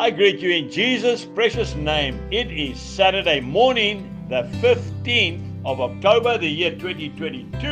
I greet you in Jesus' precious name. It is Saturday morning, the 15th of October, the year 2022,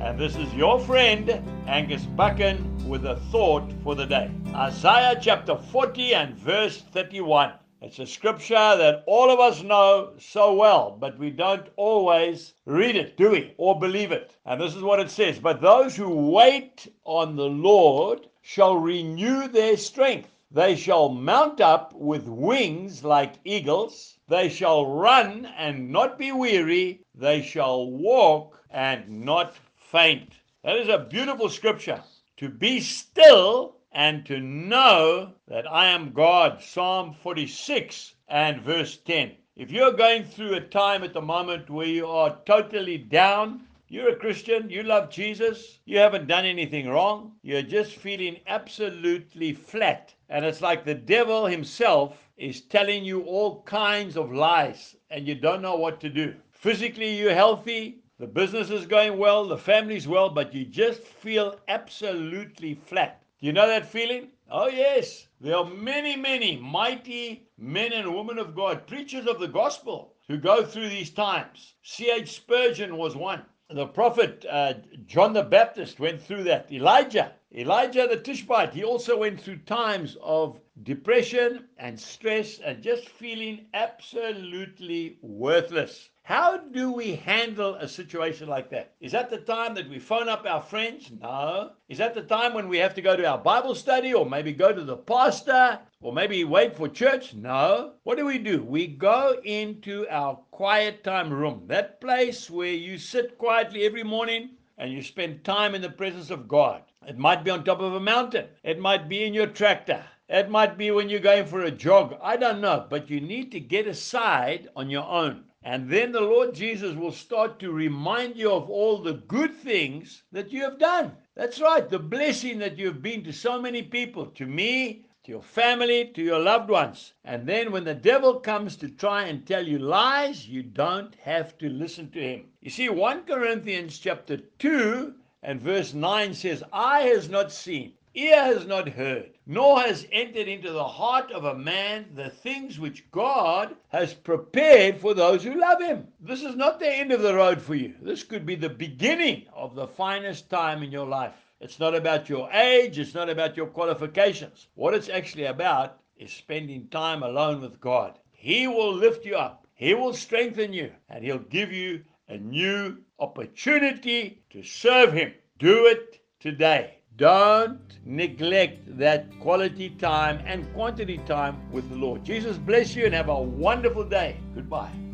and this is your friend Angus Buchan with a thought for the day. Isaiah chapter 40 and verse 31. It's a scripture that all of us know so well, but we don't always read it, do we? Or believe it. And this is what it says But those who wait on the Lord shall renew their strength. They shall mount up with wings like eagles. They shall run and not be weary. They shall walk and not faint. That is a beautiful scripture. To be still and to know that I am God. Psalm 46 and verse 10. If you're going through a time at the moment where you are totally down, you're a Christian, you love Jesus, you haven't done anything wrong, you're just feeling absolutely flat. And it's like the devil himself is telling you all kinds of lies and you don't know what to do. Physically, you're healthy, the business is going well, the family's well, but you just feel absolutely flat. Do you know that feeling? Oh, yes. There are many, many mighty men and women of God, preachers of the gospel, who go through these times. C.H. Spurgeon was one. The prophet uh, John the Baptist went through that. Elijah, Elijah the Tishbite, he also went through times of depression and stress and just feeling absolutely worthless. How do we handle a situation like that? Is that the time that we phone up our friends? No. Is that the time when we have to go to our Bible study or maybe go to the pastor or maybe wait for church? No. What do we do? We go into our quiet time room, that place where you sit quietly every morning and you spend time in the presence of God. It might be on top of a mountain, it might be in your tractor. It might be when you're going for a jog. I don't know, but you need to get aside on your own and then the Lord Jesus will start to remind you of all the good things that you have done. That's right, the blessing that you've been to so many people, to me, to your family, to your loved ones. And then when the devil comes to try and tell you lies, you don't have to listen to him. You see, 1 Corinthians chapter 2 and verse 9 says, Eye has not seen, ear has not heard, nor has entered into the heart of a man the things which God has prepared for those who love him. This is not the end of the road for you. This could be the beginning of the finest time in your life. It's not about your age, it's not about your qualifications. What it's actually about is spending time alone with God. He will lift you up, He will strengthen you, and He'll give you a new opportunity to serve Him. Do it today. Don't neglect that quality time and quantity time with the Lord. Jesus bless you and have a wonderful day. Goodbye.